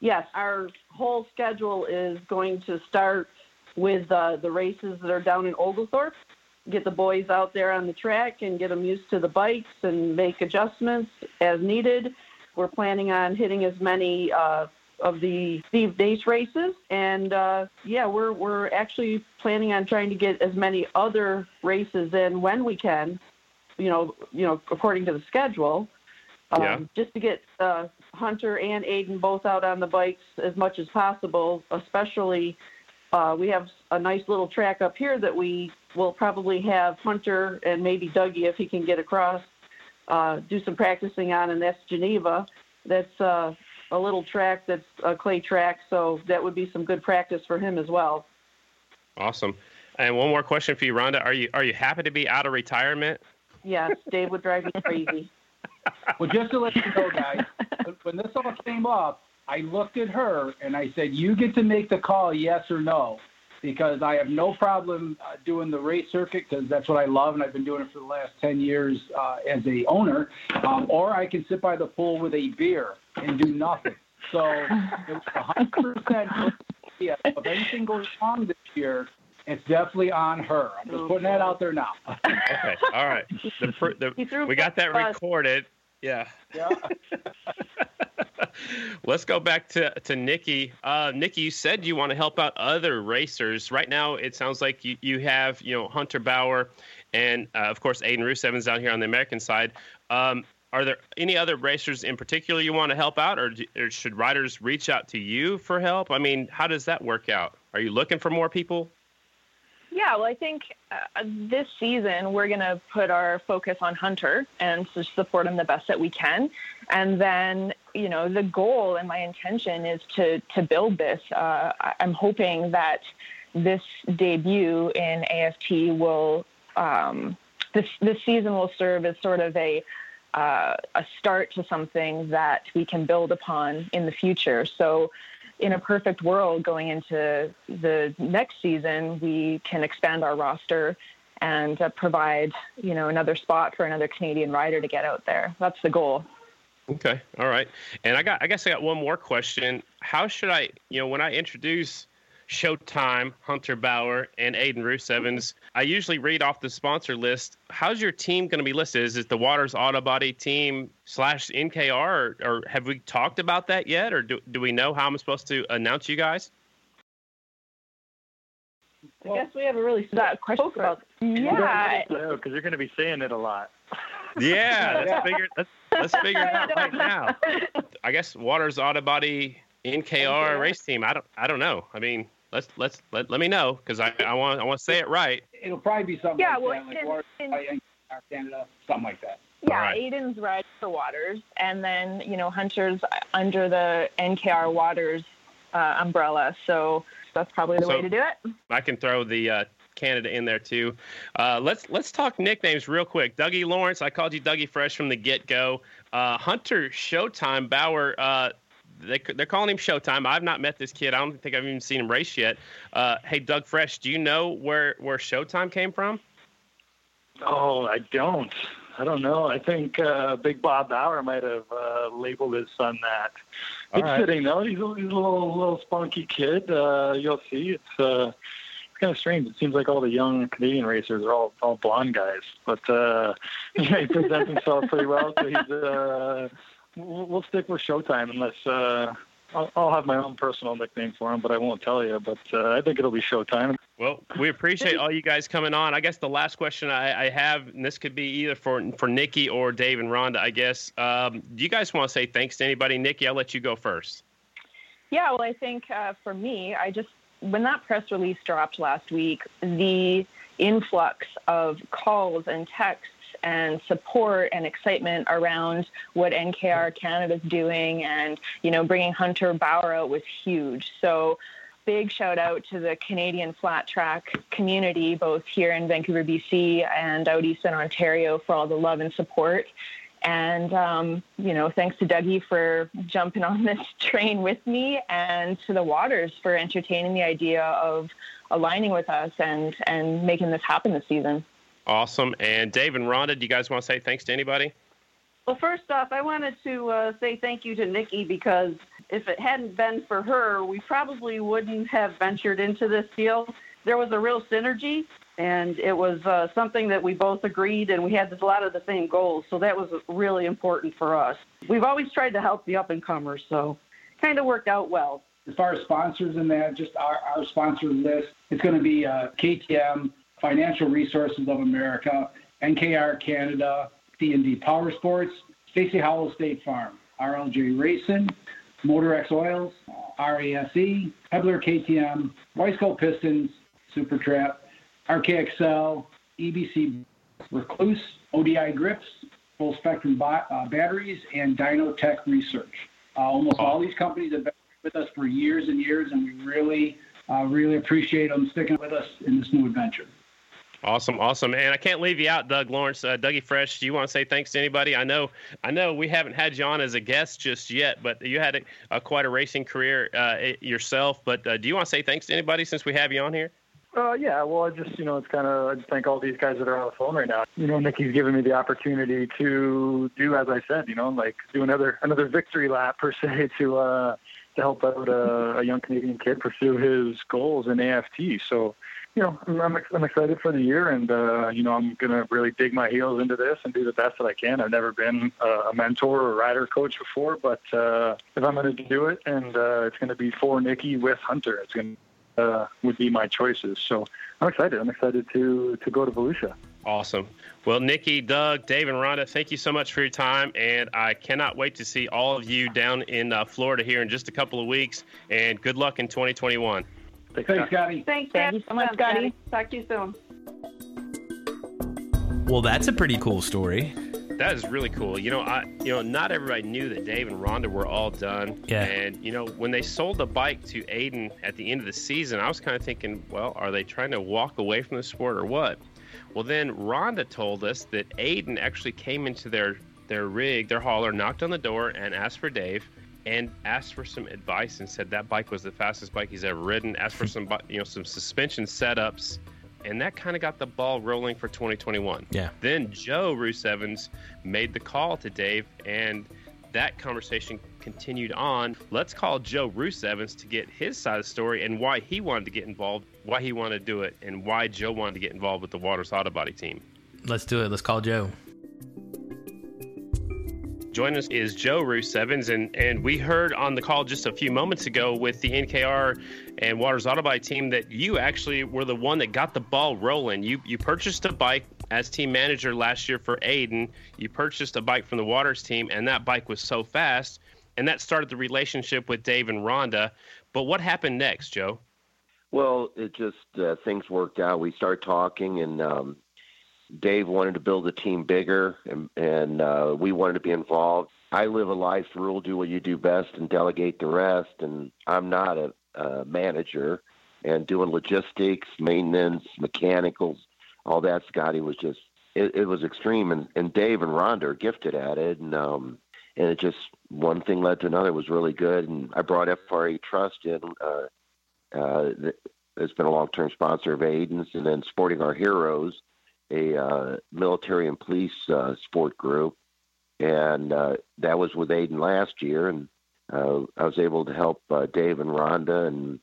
Yes, our whole schedule is going to start with uh, the races that are down in Oglethorpe get the boys out there on the track and get them used to the bikes and make adjustments as needed. We're planning on hitting as many uh, of the Steve Nace races, and uh, yeah, we're we're actually planning on trying to get as many other races in when we can. You know, you know, according to the schedule. Um, yeah. Just to get uh, Hunter and Aiden both out on the bikes as much as possible, especially uh, we have a nice little track up here that we will probably have Hunter and maybe Dougie, if he can get across, uh, do some practicing on, and that's Geneva. That's uh, a little track that's a clay track, so that would be some good practice for him as well. Awesome. And one more question for you, Rhonda. Are you are you happy to be out of retirement? Yes, Dave would drive me crazy. well, just to let you know, guys, when this all came up, I looked at her and I said, "You get to make the call, yes or no." Because I have no problem uh, doing the race circuit because that's what I love and I've been doing it for the last 10 years uh, as a owner. Um, or I can sit by the pool with a beer and do nothing. So it was 100% yeah, if anything goes wrong this year, it's definitely on her. I'm just putting that out there now. okay, all right. The, the, we got that recorded. Yeah. Yeah. Let's go back to to Nikki. Uh, Nikki, you said you want to help out other racers. Right now, it sounds like you, you have you know Hunter Bauer, and uh, of course Aiden Roos down here on the American side. Um, are there any other racers in particular you want to help out, or, do, or should riders reach out to you for help? I mean, how does that work out? Are you looking for more people? Yeah, well, I think uh, this season we're going to put our focus on Hunter and support him the best that we can. And then, you know, the goal and my intention is to to build this. Uh, I'm hoping that this debut in AFT will um, this this season will serve as sort of a uh, a start to something that we can build upon in the future. So in a perfect world going into the next season, we can expand our roster and uh, provide, you know, another spot for another Canadian rider to get out there. That's the goal. Okay. All right. And I got I guess I got one more question. How should I, you know, when I introduce Showtime, Hunter Bauer, and Aiden Roos I usually read off the sponsor list. How's your team going to be listed? Is it the Waters Auto Body team slash NKR, or, or, have we talked about that yet, or do, do we know how I'm supposed to announce you guys? I guess we have a really that question about. Yeah, because you're going to be saying it a lot. Yeah, let's figure let's, let's figure it out right now. I guess Waters Auto Body NKR, NKR race team. I don't I don't know. I mean, let's let's let, let me know because I, I want I want to say it right. It'll probably be something yeah, like well, that, like Waters, in, Canada, something like that. Yeah, right. Aiden's riding for Waters, and then you know Hunter's under the NKR Waters uh, umbrella. So that's probably the so way to do it. I can throw the uh, Canada in there too. Uh, let's let's talk nicknames real quick. Dougie Lawrence, I called you Dougie Fresh from the get go. Uh, Hunter Showtime Bauer, uh, they, they're calling him Showtime. I've not met this kid. I don't think I've even seen him race yet. Uh, hey, Doug Fresh, do you know where where Showtime came from? Oh, I don't. I don't know. I think uh, Big Bob Bauer might have uh, labeled his son that. All it's right. fitting though. He's a, he's a little little spunky kid. Uh, you'll see. It's uh, it's kind of strange. It seems like all the young Canadian racers are all all blonde guys, but uh, yeah, he presents himself pretty well. So he's uh, we'll stick with Showtime unless uh, I'll, I'll, have my own personal nickname for him, but I won't tell you. But uh, I think it'll be Showtime. Well, we appreciate all you guys coming on. I guess the last question I, I have, and this could be either for for Nikki or Dave and Rhonda. I guess. Um, do you guys want to say thanks to anybody? Nikki, I'll let you go first. Yeah, well, I think uh, for me, I just when that press release dropped last week, the influx of calls and texts and support and excitement around what NKR Canada is doing and, you know, bringing Hunter Bauer out was huge. So big shout out to the Canadian flat track community, both here in Vancouver, BC and out east in Ontario for all the love and support. And, um, you know, thanks to Dougie for jumping on this train with me and to the Waters for entertaining the idea of aligning with us and, and making this happen this season. Awesome. And Dave and Rhonda, do you guys want to say thanks to anybody? Well, first off, I wanted to uh, say thank you to Nikki because if it hadn't been for her, we probably wouldn't have ventured into this deal. There was a real synergy, and it was uh, something that we both agreed, and we had a lot of the same goals. So that was really important for us. We've always tried to help the up and comers, so kind of worked out well. As far as sponsors and that, just our, our sponsor list, it's going to be uh, KTM, Financial Resources of America, NKR Canada, D&D Power Sports, Stacy Howell State Farm, RLJ Racing, Motorex Oils, RASE, Hebler KTM, Wiseco Pistons, Super Trap, RKXL, EBC Recluse, ODI Grips, Full Spectrum uh, Batteries, and Dynotech Research. Uh, almost all these companies have been with us for years and years, and we really, uh, really appreciate them sticking with us in this new adventure. Awesome, awesome, and I can't leave you out, Doug Lawrence, uh, Dougie Fresh. Do you want to say thanks to anybody? I know, I know, we haven't had you on as a guest just yet, but you had a, a quite a racing career uh, yourself. But uh, do you want to say thanks to anybody since we have you on here? Uh, yeah, well, I just, you know, it's kind of, I just thank all these guys that are on the phone right now. You know, Nikki's given me the opportunity to do, as I said, you know, like do another, another victory lap per se to, uh, to help out a, a young Canadian kid pursue his goals in AFT. So, you know, I'm, I'm, excited for the year, and uh, you know, I'm gonna really dig my heels into this and do the best that I can. I've never been a mentor or rider coach before, but uh, if I'm gonna do it, and uh, it's gonna be for Nikki with Hunter, it's gonna uh, would be my choices. So I'm excited. I'm excited to to go to Volusia. Awesome. Well, Nikki, Doug, Dave, and Rhonda, thank you so much for your time, and I cannot wait to see all of you down in uh, Florida here in just a couple of weeks. And good luck in 2021. Thanks, Thanks, Scotty. Thanks. Thank you so much, Scotty. Talk to you soon. Well, that's a pretty cool story. That is really cool. You know, I you know not everybody knew that Dave and Rhonda were all done. Yeah. And you know when they sold the bike to Aiden at the end of the season, I was kind of thinking, well, are they trying to walk away from the sport or what? Well, then Rhonda told us that Aiden actually came into their their rig, their hauler, knocked on the door and asked for Dave. And asked for some advice and said that bike was the fastest bike he's ever ridden. Asked for some, you know, some suspension setups, and that kind of got the ball rolling for 2021. Yeah. Then Joe Roos Evans made the call to Dave, and that conversation continued on. Let's call Joe Roos Evans to get his side of the story and why he wanted to get involved, why he wanted to do it, and why Joe wanted to get involved with the Waters Auto Body team. Let's do it. Let's call Joe. Joining us is Joe Roos Evans, and, and we heard on the call just a few moments ago with the NKR and Waters Auto Body team that you actually were the one that got the ball rolling. You you purchased a bike as team manager last year for Aiden. You purchased a bike from the Waters team, and that bike was so fast, and that started the relationship with Dave and Rhonda. But what happened next, Joe? Well, it just uh, things worked out. We started talking, and um, Dave wanted to build the team bigger, and, and uh, we wanted to be involved. I live a life rule: do what you do best and delegate the rest. And I'm not a, a manager, and doing logistics, maintenance, mechanicals, all that. Scotty was just it, it was extreme, and, and Dave and Rhonda are gifted at it, and um, and it just one thing led to another. It was really good, and I brought FRA Trust in. Uh, uh, it's been a long-term sponsor of Aiden's, and then Sporting Our Heroes, a uh, military and police uh, sport group, and uh, that was with Aiden last year, and uh, I was able to help uh, Dave and Rhonda, and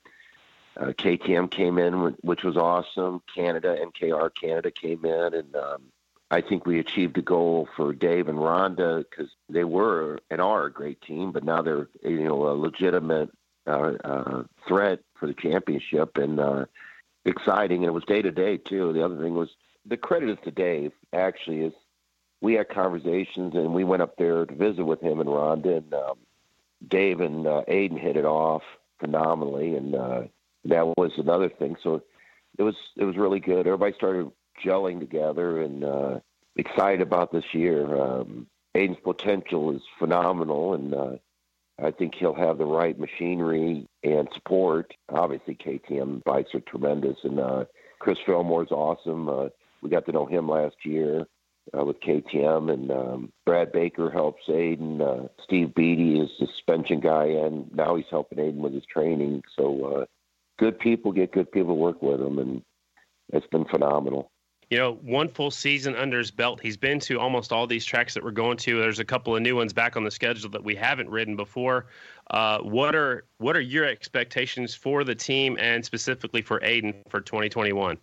uh, KTM came in, which was awesome. Canada, NKR Canada came in, and um, I think we achieved a goal for Dave and Rhonda because they were and are a great team, but now they're you know a legitimate threat for the championship and exciting. And it was day to day too. The other thing was the credit is to Dave. Actually, is we had conversations and we went up there to visit with him and Rhonda and um, Dave and uh, Aiden hit it off phenomenally, and uh, that was another thing. So it was it was really good. Everybody started gelling together and uh, excited about this year. Um, Aiden's potential is phenomenal, and uh, I think he'll have the right machinery and support. Obviously, KTM bikes are tremendous, and uh, Chris Fillmore's awesome. Uh, we got to know him last year uh, with KTM, and um, Brad Baker helps Aiden. Uh, Steve Beatty is the suspension guy, and now he's helping Aiden with his training. So, uh, good people get good people to work with them, and it's been phenomenal. You know, one full season under his belt. He's been to almost all these tracks that we're going to. There's a couple of new ones back on the schedule that we haven't ridden before. Uh, what are what are your expectations for the team and specifically for Aiden for 2021?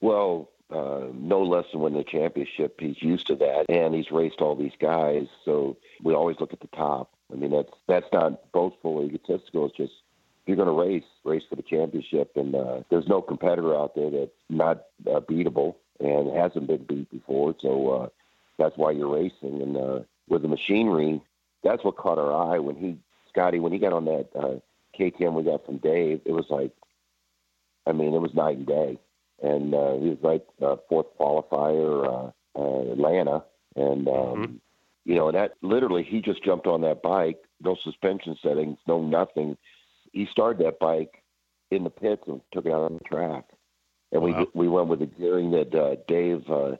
Well, uh, no less than winning the championship. He's used to that, and he's raced all these guys. So we always look at the top. I mean, that's that's not boastful or egotistical. It's just you're going to race, race for the championship, and uh, there's no competitor out there that's not uh, beatable and hasn't been beat before. So uh, that's why you're racing. And uh, with the machinery, that's what caught our eye when he, Scotty, when he got on that uh, KTM we got from Dave. It was like, I mean, it was night and day. And uh, he was like uh, fourth qualifier, uh, uh, Atlanta, and um, Mhm. you know that literally he just jumped on that bike, no suspension settings, no nothing. He started that bike in the pits and took it out on the track. And Wow. we we went with the gearing that uh, Dave uh,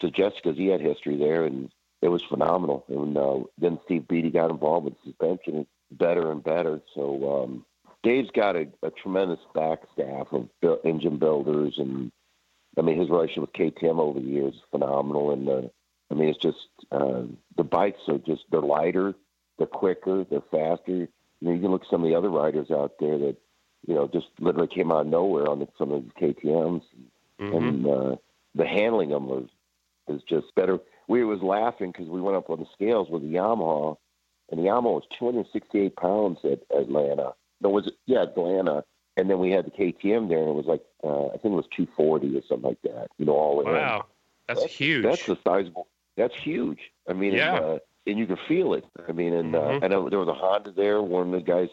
suggested because he had history there, and it was phenomenal. And uh, then Steve Beatty got involved with suspension, better and better. So um, Dave's got a, a tremendous back staff of bu- engine builders, and I mean his relationship with KTM over the years is phenomenal. And uh, I mean it's just uh, the bikes are just they're lighter, they're quicker, they're faster. You know, you can look at some of the other riders out there that you know just literally came out of nowhere on the, some of these KTM's, Mhm. and uh, the handling of them was is just better. We was laughing because we went up on the scales with the Yamaha, and the Yamaha was 268 pounds at Atlanta. No, was it? Yeah, Atlanta. And then we had the KTM there, and it was like uh, I think it was 240 or something like that. You know, all in. Wow, that's, huge. That's a sizable. That's huge. I mean, Yeah. and, uh, and you can feel it. I mean, and uh, and uh, there was a Honda there. One of the guys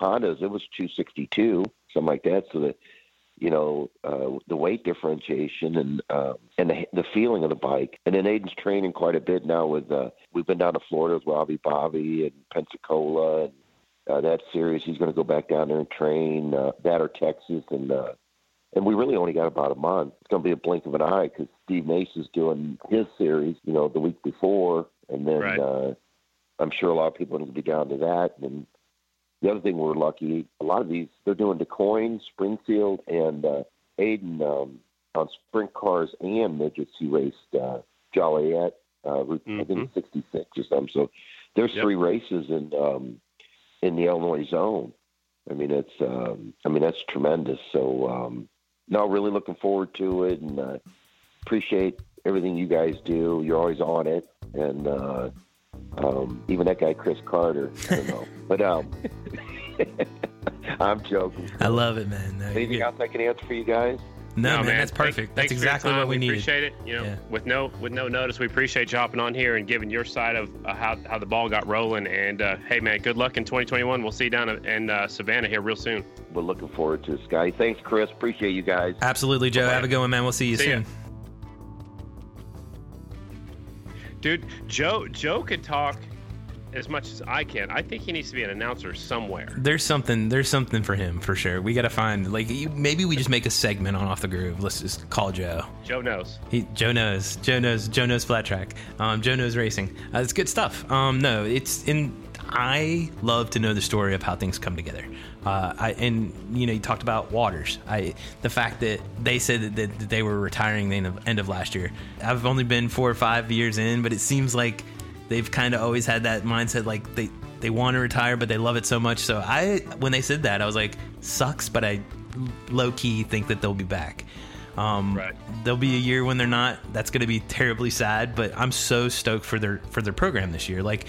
Hondas, it was 262, something like that. So that you know uh, the weight differentiation and uh, and the, the feeling of the bike. And then Aiden's training quite a bit now. With uh, we've been down to Florida with Robbie Bobby and Pensacola and uh, that series. He's going to go back down there and train uh, that or Texas and. Uh, and we really only got about a month. It's going to be a blink of an eye because Steve Nace is doing his series, you know, the week before, and then Right. uh, I'm sure a lot of people are going to be down to that. And the other thing we're lucky, a lot of these they're doing DuQuoin, Springfield, and uh, Aiden um, on sprint cars and midgets. He raced uh, Joliet, uh, Route, I think it's 66 or something. So there's Yep. three races and um, in the Illinois zone. I mean, it's um, I mean that's tremendous. So um, no, really looking forward to it, and uh, appreciate everything you guys do. You're always on it, and uh, um, even that guy Chris Carter. I don't know, but um, I'm joking. I love it, man. No, Anything else I can answer for you guys? No, man, that's perfect. thanks that's for your exactly what we needed. appreciate it. You know, Yeah. with no with no notice, we appreciate you hopping on here and giving your side of uh, how how the ball got rolling. And uh, hey, man, good luck in 2021. We'll see you down in uh, Savannah here real soon. We're looking forward to it, Scotty. Thanks, Chris. Appreciate you guys. Absolutely, Joe. Bye-bye. Have a good one, man. We'll see you See ya. soon. Dude, Joe Joe could talk as much as I can. I think he needs to be an announcer somewhere. There's something. There's something for him for sure. We got to find like maybe we just make a segment on off the groove. Let's just call Joe. Joe knows. He, Joe knows. Joe knows. Joe knows flat track. Um, Joe knows racing. Uh, it's good stuff. Um, no, it's in. I love to know the story of how things come together. Uh, I and you know you talked about Waters. I the fact that they said that, that, that they were retiring the end of, end of last year. I've only been four or five years in, but it seems like they've kind of always had that mindset like they they want to retire but they love it so much. So i when they said that i was like sucks but i low key think that they'll be back. Um Right. there'll be a year when they're not. That's going to be terribly sad but i'm so stoked for their for their program this year. Like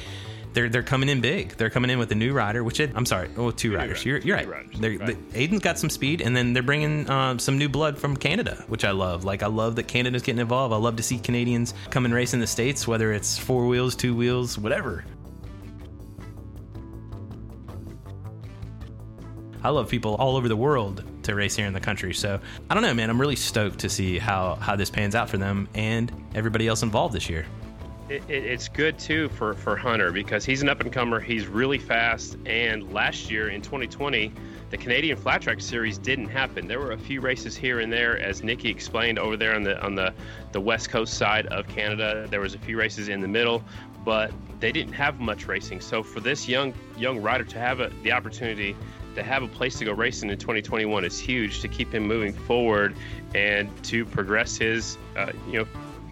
they're they're coming in big. They're coming in with a new rider, which it, I'm sorry, oh two riders. riders. You're, you're right. riders. They're, Right. they- Aiden's got some speed, and then they're bringing um, some new blood from Canada, which I love. Like I love that Canada's getting involved. I love to see Canadians come and race in the states, whether it's four wheels, two wheels, whatever. I love people all over the world to race here in the country. So I don't know, man. I'm really stoked to see how how this pans out for them and everybody else involved this year. It, it, it's good too for, for Hunter because he's an up and comer. He's really fast. And last year in 2020, the Canadian Flat Track Series didn't happen. There were a few races here and there, as Nikki explained over there on the on the the west coast side of Canada. There was a few races in the middle, but they didn't have much racing. So for this young young rider to have a, the opportunity to have a place to go racing in 2021 is huge to keep him moving forward and to progress his uh, you know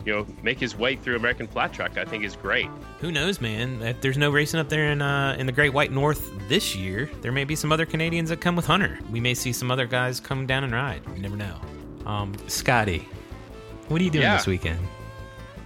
you know, make his way through American flat track, I think is great. Who knows, man? If there's no racing up there in uh, in the Great White North this year, there may be some other Canadians that come with Hunter. We may see some other guys come down and ride. You never know. Um, Scotty, what are you doing Yeah. this weekend?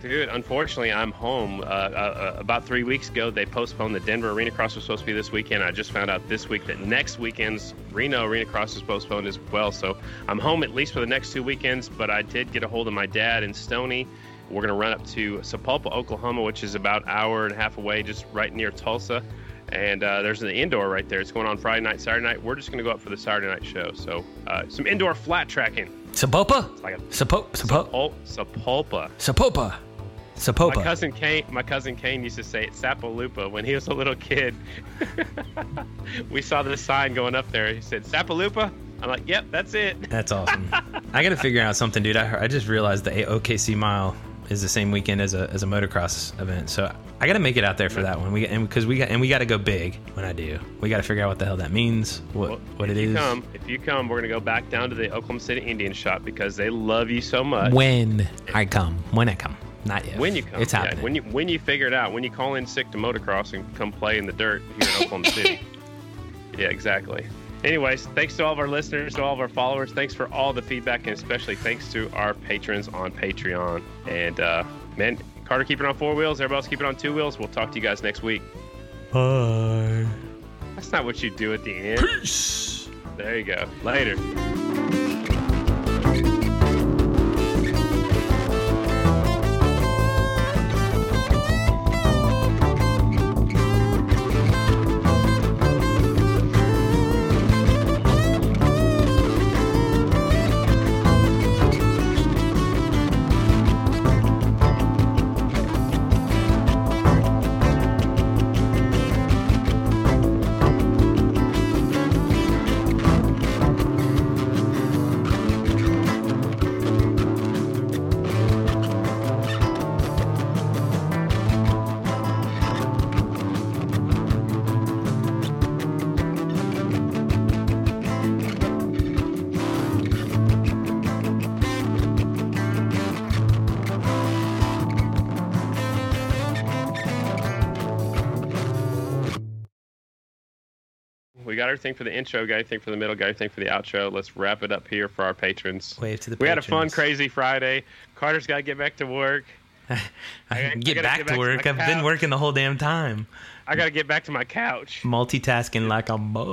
Dude, unfortunately, I'm home. Uh, uh, about three weeks ago, they postponed the Denver Arena Cross was supposed to be this weekend. I just found out this week that next weekend's Reno Arena Cross is postponed as well. So I'm home at least for the next two weekends. But I did get a hold of my dad in Stony. We're going to run up to Sapulpa, Oklahoma, which is about an hour and a half away, just right near Tulsa. And uh, there's an indoor right there. It's going on Friday night, Saturday night. We're just going to go up for the Saturday night show. So uh, some indoor flat tracking. Sapopa? It's like a Sapo- Sapo- Sapulpa. Sapopa. Sapopa. My cousin Kane, my cousin Kane used to say it Sapalupa when he was a little kid. we saw the sign going up there. He said Sapalupa. I'm like, yep, that's it. That's awesome. I got to figure out something, dude. I, I just realized the OKC Mile is the same weekend as a as a motocross event, so I got to make it out there for that one. We and because we got and we got to go big when I do. We got to figure out what the hell that means, what Well, what if it you is. come, if you come, we're gonna go back down to the Oklahoma City Indian shop because they love you so much. When I come, when I come, not yet. When you come, it's yeah, happening. when you when you figure it out, when you call in sick to motocross and come play in the dirt here in Oklahoma City. Yeah, exactly. Anyways, thanks to all of our listeners, to all of our followers. Thanks for all the feedback, and especially thanks to our patrons on Patreon. And uh, man, Carter, keep it on four wheels. Everybody else, keep it on two wheels. We'll talk to you guys next week. Bye. That's not what you do at the end. Peace. There you go. Later. Got everything for the intro, got everything for the middle, got everything for the outro. Let's wrap it up here for our patrons. Wave to the We had a fun, crazy Friday. Carter's got to get back to work. I I get gotta back get to back to work. my I've been working the whole damn time. I got to get back to my couch. Multitasking like a mug.